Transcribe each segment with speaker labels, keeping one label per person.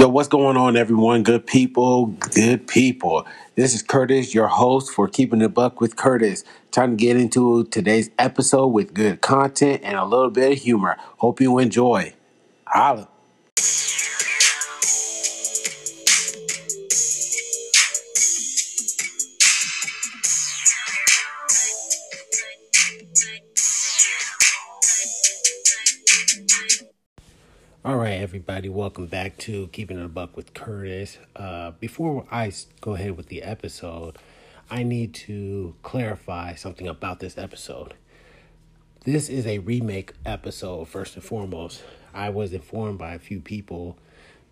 Speaker 1: Yo, what's going on, everyone? Good people, good people. This is Curtis, your host for Keeping the Buck with Curtis. Time to get into today's episode with good content and a little bit of humor. Hope you enjoy. Holla. Everybody, welcome back to Keeping It a Buck with Curtis. Uh, before I go ahead with the episode, I need to clarify something about this episode. This is a remake episode, first and foremost. I was informed by a few people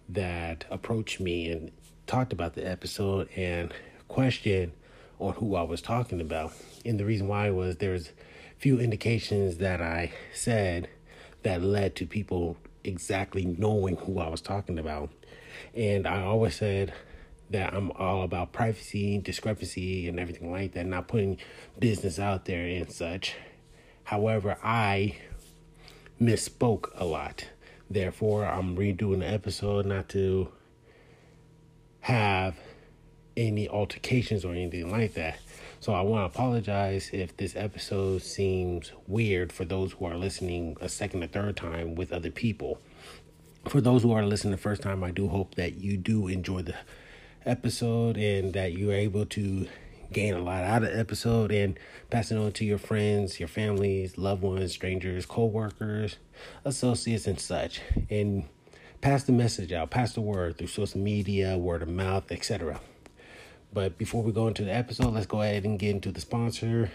Speaker 1: that approached me and talked about the episode and questioned on who I was talking about. And the reason why was there's few indications that I said that led to people exactly knowing who I was talking about. And I always said that I'm all about privacy, discrepancy, and everything like that, not putting business out there and such. However, I misspoke a lot. Therefore, I'm redoing the episode not to have any altercations or anything like that. So I want to apologize if this episode seems weird for those who are listening a second or third time with other people. For those who are listening the first time, I do hope that you do enjoy the episode and that you're able to gain a lot out of the episode and pass it on to your friends, your families, loved ones, strangers, co-workers, associates and such. And pass the message out, pass the word through social media, word of mouth, etc. But before we go into the episode, let's go ahead and get into the sponsorship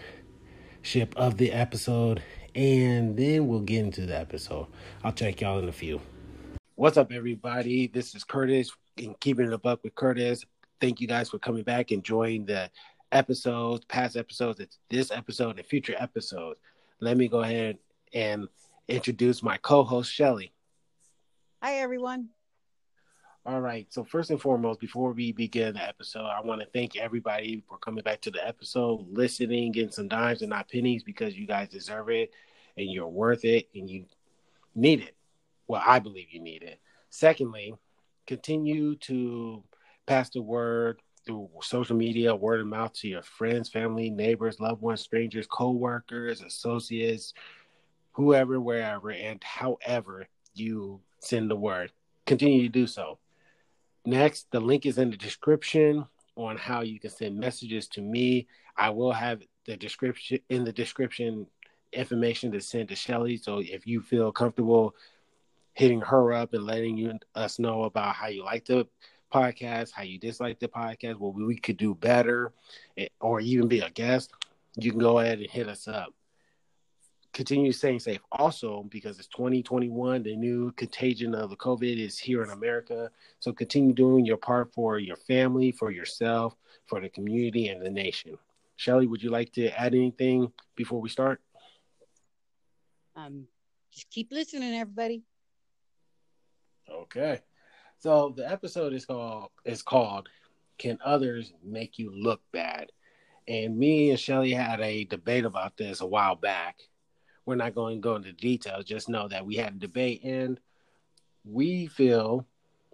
Speaker 1: of the episode, and then we'll get into the episode. I'll check y'all in a few. What's up, everybody? This is Curtis and Keeping It a Buck with Curtis. Thank you guys for coming back, and joining the episodes, past episodes, it's this episode, and future episodes. Let me go ahead and introduce my co-host Shelli.
Speaker 2: Hi, everyone.
Speaker 1: All right. So first and foremost, before we begin the episode, I want to thank everybody for coming back to the episode, listening, getting some dimes and not pennies because you guys deserve it and you're worth it and you need it. Well, I believe you need it. Secondly, continue to pass the word through social media, word of mouth to your friends, family, neighbors, loved ones, strangers, co-workers, associates, whoever, wherever, and however you send the word. Continue to do so. Next, the link is in the description on how you can send messages to me. I will have the description in the description information to send to Shelli. So if you feel comfortable hitting her up and letting you us know about how you like the podcast, how you dislike the podcast, what we could do better, eh, or even be a guest, you can go ahead and hit us up continue staying safe. Also because it's 2021 the new contagion of the covid is here in america. So continue doing your part for your family for yourself for the community and the nation. Shelli would you like to add anything before we start?
Speaker 2: Um just keep listening everybody.
Speaker 1: Okay. So the episode is called is called can others make you look bad? And me and shelli had a debate about this a while back we're not going to go into details. Just know that we had a debate and we feel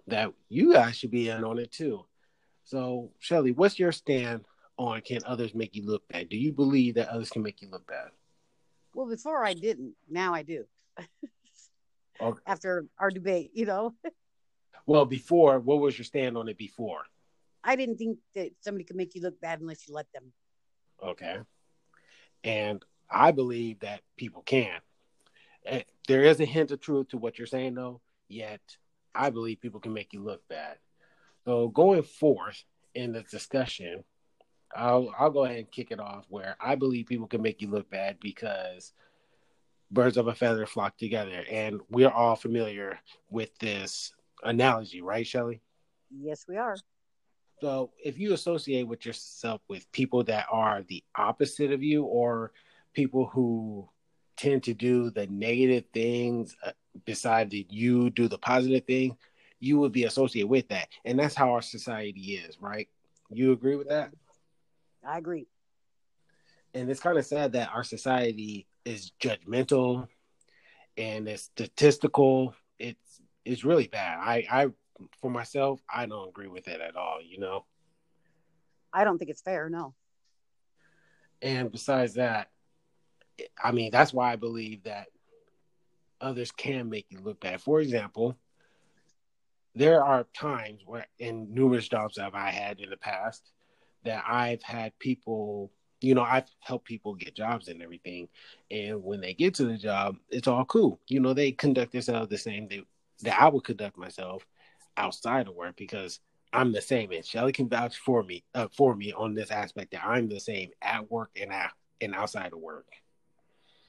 Speaker 1: that you guys should be in on it too. So, Shelli, what's your stand on can others make you look bad? Do you believe that others can make you look bad?
Speaker 2: Well, before I didn't. Now I do. okay. After our debate, you know.
Speaker 1: well, before, what was your stand on it before?
Speaker 2: I didn't think that somebody could make you look bad unless you let them.
Speaker 1: Okay. And I believe that people can. Eh, there is a hint of truth to what you're saying, though. Yet, I believe people can make you look bad. So, going forth in the discussion, I'll I'll go ahead and kick it off. Where I believe people can make you look bad because birds of a feather flock together, and we're all familiar with this analogy, right, Shelli?
Speaker 2: Yes, we are.
Speaker 1: So, if you associate with yourself with people that are the opposite of you, or people who tend to do the negative things uh, besides you do the positive thing, you would be associated with that. And that's how our society is, right? You agree with that?
Speaker 2: I agree.
Speaker 1: And it's kind of sad that our society is judgmental and it's statistical. It's it's really bad. I I for myself, I don't agree with it at all. You know.
Speaker 2: I don't think it's fair. No.
Speaker 1: And besides that, I mean, that's why I believe that others can make you look bad. For example, there are times where in numerous jobs that I had in the past that I've had people, you know, I've helped people get jobs and everything. And when they get to the job, it's all cool. You know, they conduct themselves the same they, that I would conduct myself outside of work because I'm the same. And Shelli can vouch for me, uh, for me on this aspect that I'm the same at work and out and outside of work.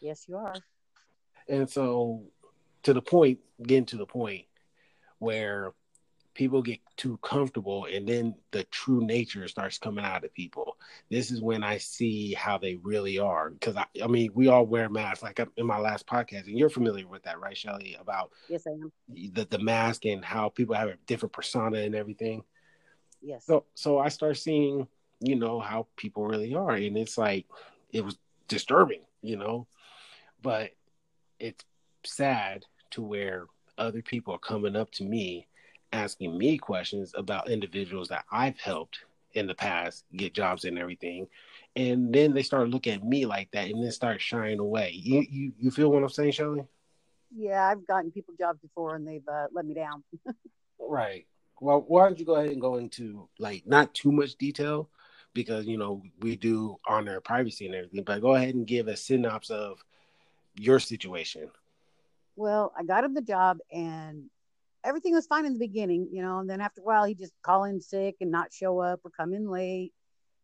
Speaker 2: Yes, you are.
Speaker 1: And so, to the point, getting to the point where people get too comfortable and then the true nature starts coming out of people. This is when i see how they really are. Because I, I mean we all wear masks. Like in my last podcast and you're familiar with that right shelli? About
Speaker 2: yes i am.
Speaker 1: the, the mask and how people have a different persona and everything.
Speaker 2: Yes.
Speaker 1: So so i start seeing you know how people really are. And it's like it was disturbing you know but it's sad to where other people are coming up to me asking me questions about individuals that I've helped in the past get jobs and everything. And then they start looking at me like that and then start shying away. You you, you feel what I'm saying, Shelli?
Speaker 2: Yeah, I've gotten people jobs before and they've uh, let me down.
Speaker 1: right. Well, why don't you go ahead and go into like not too much detail because you know we do honor privacy and everything, but go ahead and give a synopsis of your situation.
Speaker 2: Well, I got him the job and everything was fine in the beginning, you know, and then after a while he just call in sick and not show up or come in late.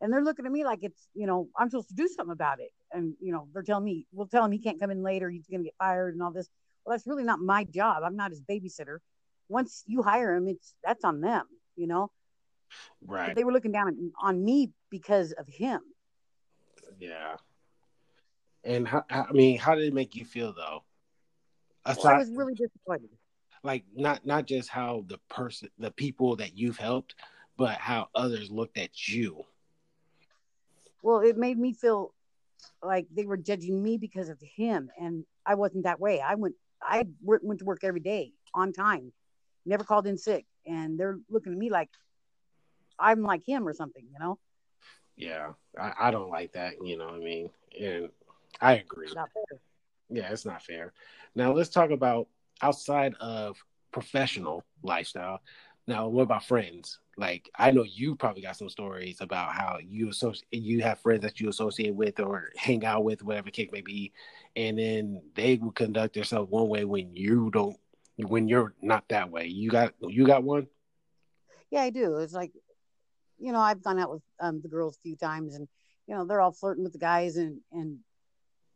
Speaker 2: And they're looking at me like it's, you know, I'm supposed to do something about it. And, you know, they're telling me, we'll tell him he can't come in later, he's gonna get fired and all this. Well, that's really not my job. I'm not his babysitter. Once you hire him, it's that's on them, you know.
Speaker 1: Right.
Speaker 2: But they were looking down on me because of him.
Speaker 1: Yeah. And how, I mean, how did it make you feel though?
Speaker 2: Aside, well, I was really disappointed.
Speaker 1: Like not not just how the person the people that you've helped but how others looked at you.
Speaker 2: Well it made me feel like they were judging me because of him and i wasn't that way. I went i went to work every day on time never called in sick and they're looking at me like i'm like him or something you know?
Speaker 1: Yeah i, I don't like that you know what i mean? And i agree yeah it's not fair now let's talk about outside of professional lifestyle, now what about friends? Like I know you probably got some stories about how you associate you have friends that you associate with or hang out with, whatever case may be, and then they will conduct themselves one way when you don't when you're not that way. You got you got one?
Speaker 2: Yeah, I do. It's like, you know, I've gone out with um, the girls a few times, and you know, they're all flirting with the guys and and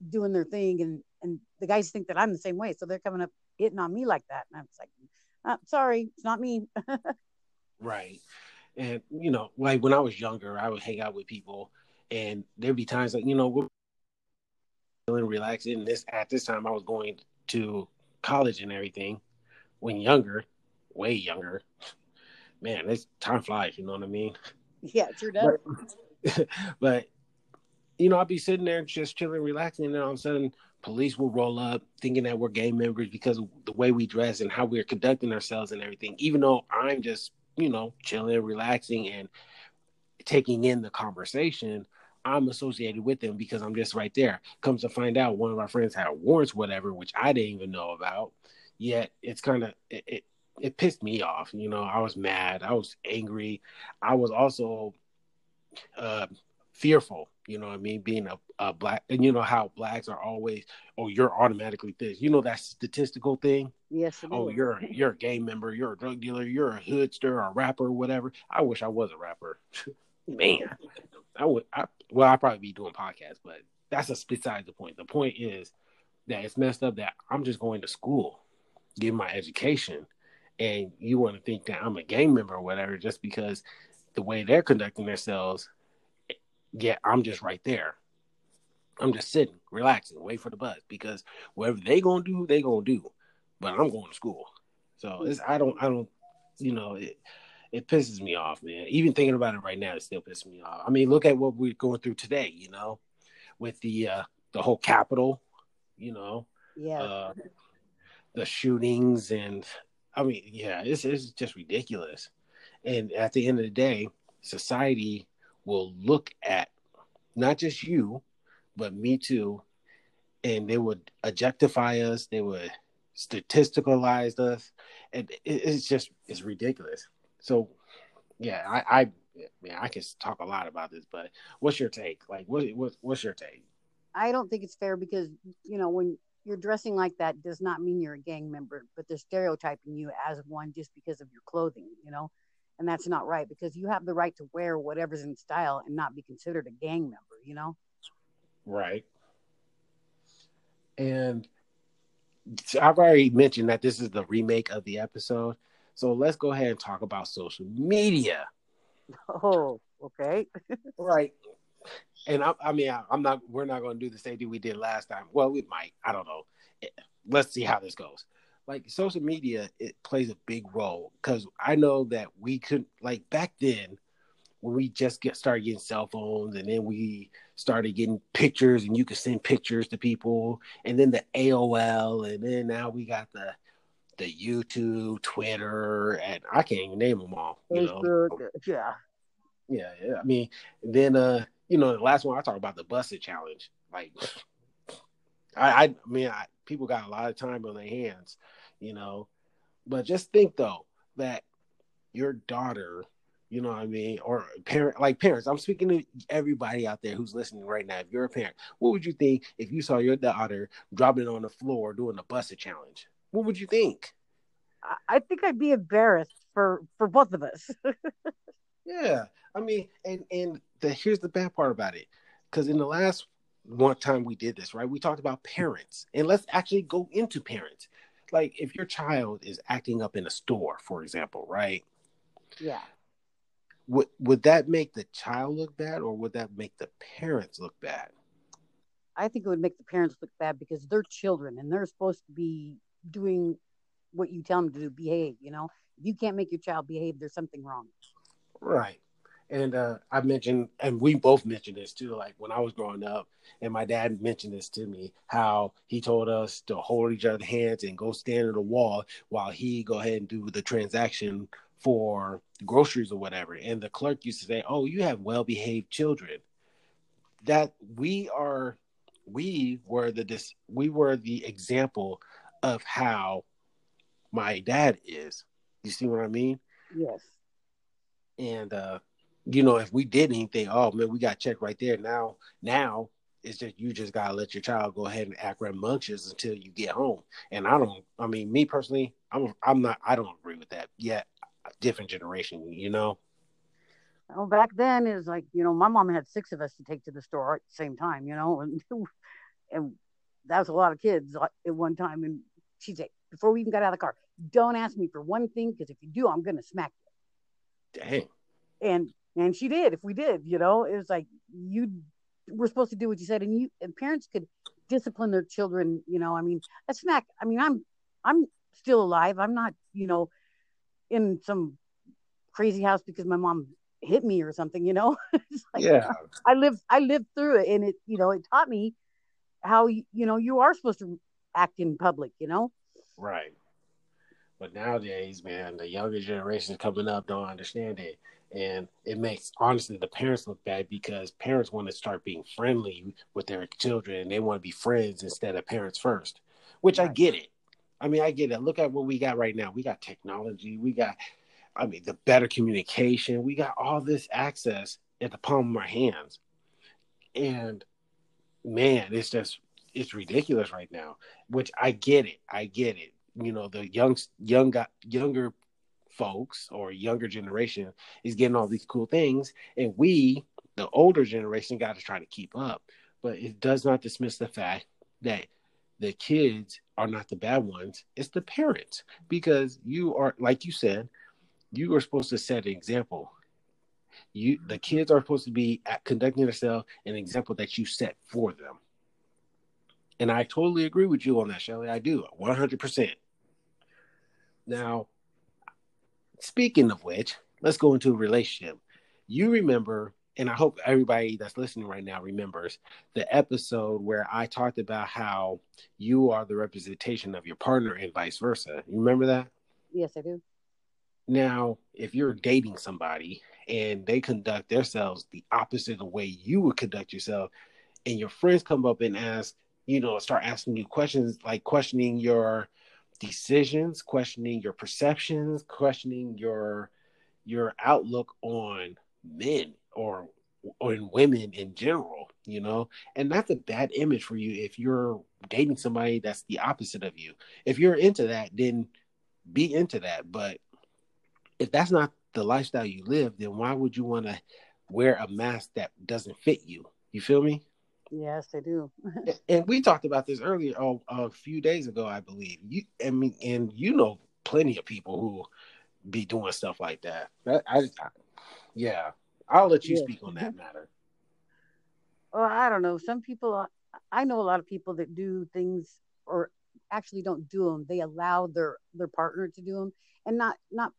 Speaker 2: doing their thing, and and the guys think that I'm the same way, so they're coming up hitting on me like that. And I was like, uh, sorry, it's not me.
Speaker 1: right. And, you know, like when I was younger, I would hang out with people and there'd be times like, you know, we're feeling relaxed And this, at this time, I was going to college and everything when younger, way younger. Man, this time flies, you know what I mean?
Speaker 2: Yeah, sure does.
Speaker 1: But, but you know, I'd be sitting there just chilling, relaxing, and then all of a sudden police will roll up thinking that we're gang members because of the way we dress and how we're conducting ourselves and everything, even though I'm just, you know, chilling, relaxing, and taking in the conversation. I'm associated with them because I'm just right there. Comes to find out, one of our friends had warrants, whatever, which I didn't even know about. Yet it's kind of it, it, it pissed me off. You know, I was mad, I was angry, I was also uh, fearful you know what I mean? Being a, a black, and you know how blacks are always, oh, you're automatically this. You know that statistical thing.
Speaker 2: Yes.
Speaker 1: Oh, is. you're you're a gang member. You're a drug dealer. You're a hoodster, or a rapper, whatever. I wish I was a rapper. Man, I would. I, well, I'd probably be doing podcasts, but that's a besides the point. The point is that it's messed up that I'm just going to school, getting my education, and you want to think that I'm a gang member or whatever just because the way they're conducting themselves yeah, I'm just right there. I'm just sitting, relaxing, wait for the bus because whatever they gonna do, they gonna do. But I'm going to school, so it's I don't I don't you know it it pisses me off, man. Even thinking about it right now, it still pisses me off. I mean, look at what we're going through today, you know, with the uh the whole Capitol, you know,
Speaker 2: yeah,
Speaker 1: uh, the shootings and I mean, yeah, it's it's just ridiculous. And at the end of the day, society will look at not just you, but me too, and they would objectify us. They would statisticalize us, and it's just it's ridiculous. So, yeah, I, I man, I can talk a lot about this, but what's your take? Like, what, what what's your take?
Speaker 2: I don't think it's fair because you know when you're dressing like that does not mean you're a gang member, but they're stereotyping you as one just because of your clothing, you know, and that's not right because you have the right to wear whatever's in style and not be considered a gang member, you know.
Speaker 1: Right. And I've already mentioned that this is the remake of the episode. So let's go ahead and talk about social media.
Speaker 2: Oh, okay.
Speaker 1: right. And I, I mean, I, am not. We're not going to do the same thing we did last time. Well, we might. I don't know. Let's see how this goes. Like social media, it plays a big role because I know that we could like back then when we just get started getting cell phones and then we started getting pictures and you could send pictures to people and then the AOL and then now we got the the YouTube, Twitter, and I can't even name them all. You know? yeah. Yeah, yeah. I mean, then uh, you know, the last one I talked about the Buss It challenge. Like I, I mean I, people got a lot of time on their hands, you know. But just think though that your daughter you know what I mean? Or parent, like parents. I'm speaking to everybody out there who's listening right now. If you're a parent, what would you think if you saw your daughter dropping on the floor doing the Buss It challenge? What would you think?
Speaker 2: I think I'd be embarrassed for for both of us.
Speaker 1: yeah, I mean, and and the here's the bad part about it, because in the last one time we did this, right? We talked about parents, and let's actually go into parents. Like if your child is acting up in a store, for example, right?
Speaker 2: Yeah
Speaker 1: would would that make the child look bad or would that make the parents look bad
Speaker 2: i think it would make the parents look bad because they're children and they're supposed to be doing what you tell them to do behave you know if you can't make your child behave there's something wrong
Speaker 1: right and uh, i mentioned and we both mentioned this too like when i was growing up and my dad mentioned this to me how he told us to hold each other's hands and go stand at the wall while he go ahead and do the transaction for groceries or whatever. And the clerk used to say, Oh, you have well behaved children. That we are we were the dis, we were the example of how my dad is. You see what I mean?
Speaker 2: Yes.
Speaker 1: And uh, you know, if we did anything, oh man, we got checked right there. Now, now it's just you just gotta let your child go ahead and act rambunctious until you get home. And I don't. I mean, me personally, I'm I'm not. I don't agree with that yet different generation, you know?
Speaker 2: Well, back then is like, you know, my mom had six of us to take to the store at the same time, you know, and, and that was a lot of kids at one time. And she'd say, before we even got out of the car, don't ask me for one thing, because if you do, I'm going to smack
Speaker 1: you. Dang.
Speaker 2: And, and she did, if we did, you know, it was like, you were supposed to do what you said. And you, and parents could discipline their children, you know, I mean, a smack, I mean, I'm, I'm still alive. I'm not, you know, in some crazy house because my mom hit me or something, you know?
Speaker 1: like, yeah.
Speaker 2: I lived I lived through it and it, you know, it taught me how you know you are supposed to act in public, you know?
Speaker 1: Right. But nowadays, man, the younger generation coming up don't understand it. And it makes honestly the parents look bad because parents want to start being friendly with their children and they want to be friends instead of parents first. Which. I get it. I mean, I get it. Look at what we got right now. We got technology. We got, I mean, the better communication. We got all this access at the palm of our hands. And man, it's just, it's ridiculous right now, which I get it. I get it. You know, the young, young, younger folks or younger generation is getting all these cool things. And we, the older generation, got to try to keep up. But it does not dismiss the fact that the kids are not the bad ones it's the parents because you are like you said you are supposed to set an example you the kids are supposed to be at conducting themselves an example that you set for them and i totally agree with you on that shelli i do 100% now speaking of which let's go into a relationship you remember and I hope everybody that's listening right now remembers the episode where I talked about how you are the representation of your partner and vice versa. You remember that?
Speaker 2: Yes, I do.
Speaker 1: Now, if you're dating somebody and they conduct themselves the opposite of the way you would conduct yourself, and your friends come up and ask, you know, start asking you questions like questioning your decisions, questioning your perceptions, questioning your your outlook on men or on women in general, you know, and that's a bad image for you if you're dating somebody that's the opposite of you. If you're into that, then be into that. But if that's not the lifestyle you live, then why would you want to wear a mask that doesn't fit you? You feel me?
Speaker 2: Yes, they do.
Speaker 1: and we talked about this earlier, oh, a few days ago, I believe. You, I mean, and you know, plenty of people who be doing stuff like that. I, I, I yeah, I'll let you yeah. speak on that matter.
Speaker 2: Well, I don't know. Some people, I know a lot of people that do things or actually don't do them. They allow their their partner to do them and not not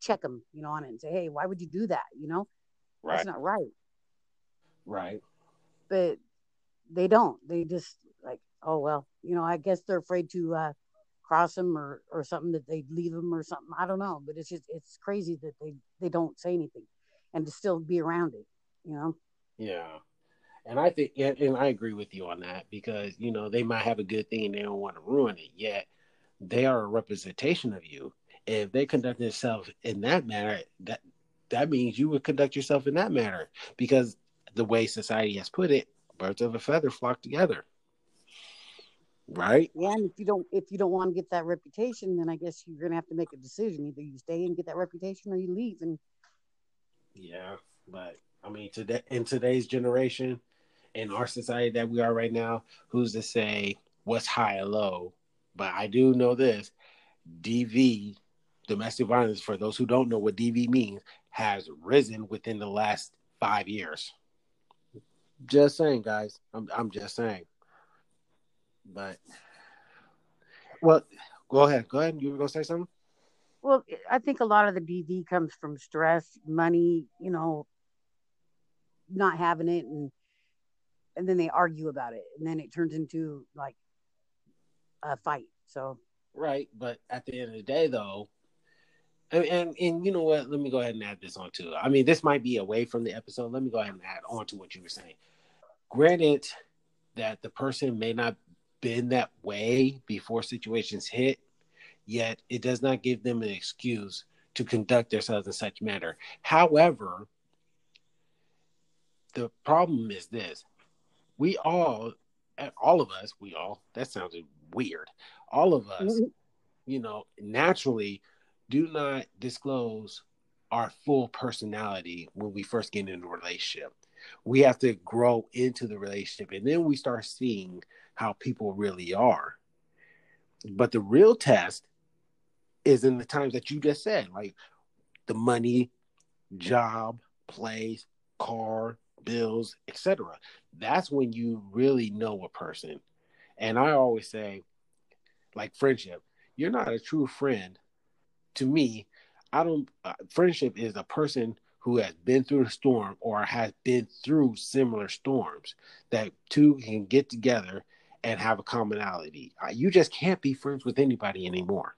Speaker 2: check them, you know, on it and say, hey, why would you do that? You know, right. that's not right.
Speaker 1: Right.
Speaker 2: But they don't. They just like, oh well, you know, I guess they're afraid to uh, cross them or or something that they leave them or something. I don't know, but it's just it's crazy that they they don't say anything and to still be around it. You know.
Speaker 1: Yeah. And I think, and I agree with you on that because you know they might have a good thing and they don't want to ruin it. Yet they are a representation of you. If they conduct themselves in that manner, that that means you would conduct yourself in that manner because the way society has put it, birds of a feather flock together. Right?
Speaker 2: Yeah, and if you don't if you don't want to get that reputation, then I guess you're gonna have to make a decision. Either you stay and get that reputation or you leave and
Speaker 1: Yeah, but I mean today in today's generation, in our society that we are right now, who's to say what's high or low? But I do know this DV, domestic violence, for those who don't know what DV means, has risen within the last five years. Just saying, guys. I'm I'm just saying. But well, go ahead. Go ahead. You were gonna say something?
Speaker 2: Well, I think a lot of the DV comes from stress, money, you know, not having it and and then they argue about it and then it turns into like a fight. So
Speaker 1: Right, but at the end of the day though, and, and, and you know what? Let me go ahead and add this on too. I mean, this might be away from the episode. Let me go ahead and add on to what you were saying. Granted that the person may not been that way before situations hit, yet it does not give them an excuse to conduct themselves in such manner. However, the problem is this: we all, all of us, we all. That sounded weird. All of us, mm-hmm. you know, naturally do not disclose our full personality when we first get into a relationship. We have to grow into the relationship and then we start seeing how people really are. But the real test is in the times that you just said, like the money, job, place, car, bills, etc. That's when you really know a person. And I always say, like friendship, you're not a true friend to me, I don't. Uh, friendship is a person who has been through the storm or has been through similar storms that two can get together and have a commonality. Uh, you just can't be friends with anybody anymore.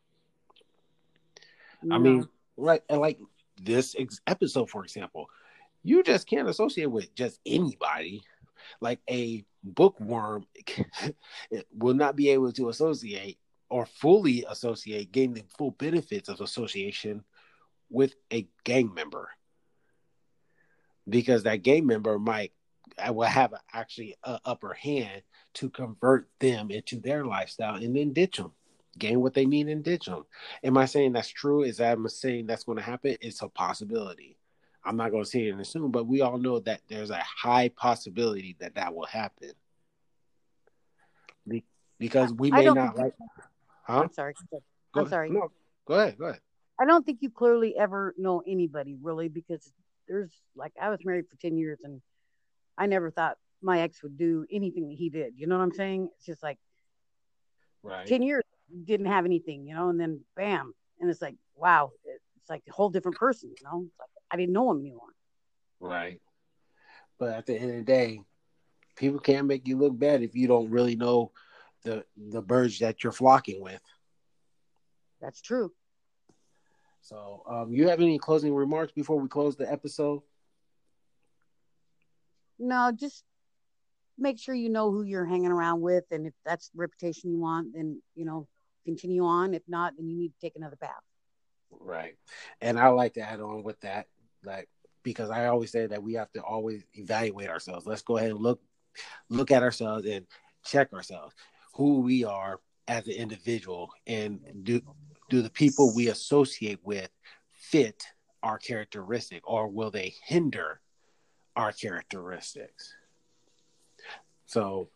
Speaker 1: No. I mean, like like this ex- episode, for example, you just can't associate with just anybody. Like a bookworm will not be able to associate or fully associate, gain the full benefits of association with a gang member. Because that gang member might uh, will have actually an upper hand to convert them into their lifestyle and then ditch them, gain what they need and ditch them. Am I saying that's true? Is that I'm saying that's going to happen? It's a possibility. I'm not going to say it and assume, but we all know that there's a high possibility that that will happen because we may not like.
Speaker 2: Huh? I'm sorry. Go I'm sorry.
Speaker 1: No, go ahead. Go ahead.
Speaker 2: I don't think you clearly ever know anybody really because there's like I was married for 10 years and I never thought my ex would do anything that he did. You know what I'm saying? It's just like
Speaker 1: right.
Speaker 2: 10 years didn't have anything, you know, and then bam. And it's like, wow, it's like a whole different person, you know? It's like I didn't know him anymore.
Speaker 1: Right. But at the end of the day, people can't make you look bad if you don't really know the the birds that you're flocking with.
Speaker 2: That's true.
Speaker 1: So, um, you have any closing remarks before we close the episode?
Speaker 2: No, just make sure you know who you're hanging around with, and if that's the reputation you want, then you know continue on. If not, then you need to take another path.
Speaker 1: Right, and I like to add on with that, like because I always say that we have to always evaluate ourselves. Let's go ahead and look look at ourselves and check ourselves, who we are as an individual, and do do the people we associate with fit our characteristic, or will they hinder our characteristics? So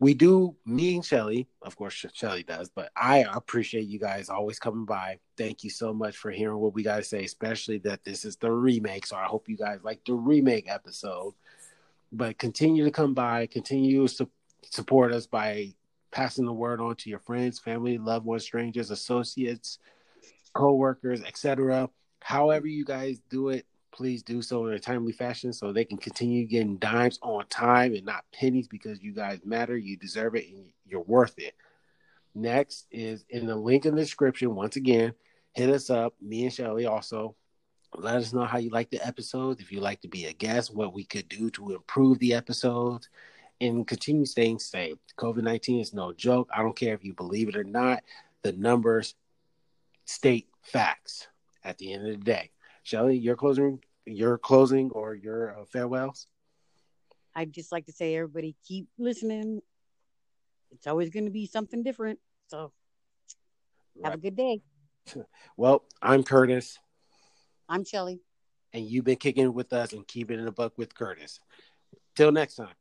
Speaker 1: we do me and Shelli, of course Shelli does, but I appreciate you guys always coming by. Thank you so much for hearing what we gotta say, especially that this is the remake. So I hope you guys like the remake episode. But continue to come by, continue to su- support us by passing the word on to your friends, family, loved ones, strangers, associates, co-workers, etc. However you guys do it, please do so in a timely fashion so they can continue getting dimes on time and not pennies because you guys matter, you deserve it, and you're worth it. Next is in the link in the description. Once again, hit us up, me and Shelli also. Let us know how you like the episodes. If you like to be a guest, what we could do to improve the episodes and continue staying safe. COVID 19 is no joke. I don't care if you believe it or not. The numbers state facts at the end of the day. Shelli, your closing your closing or your uh, farewells?
Speaker 2: I'd just like to say, everybody, keep listening. It's always going to be something different. So have a good day.
Speaker 1: Well, I'm Curtis.
Speaker 2: I'm Shelli.
Speaker 1: And you've been kicking with us and keeping in the buck with Curtis. Till next time.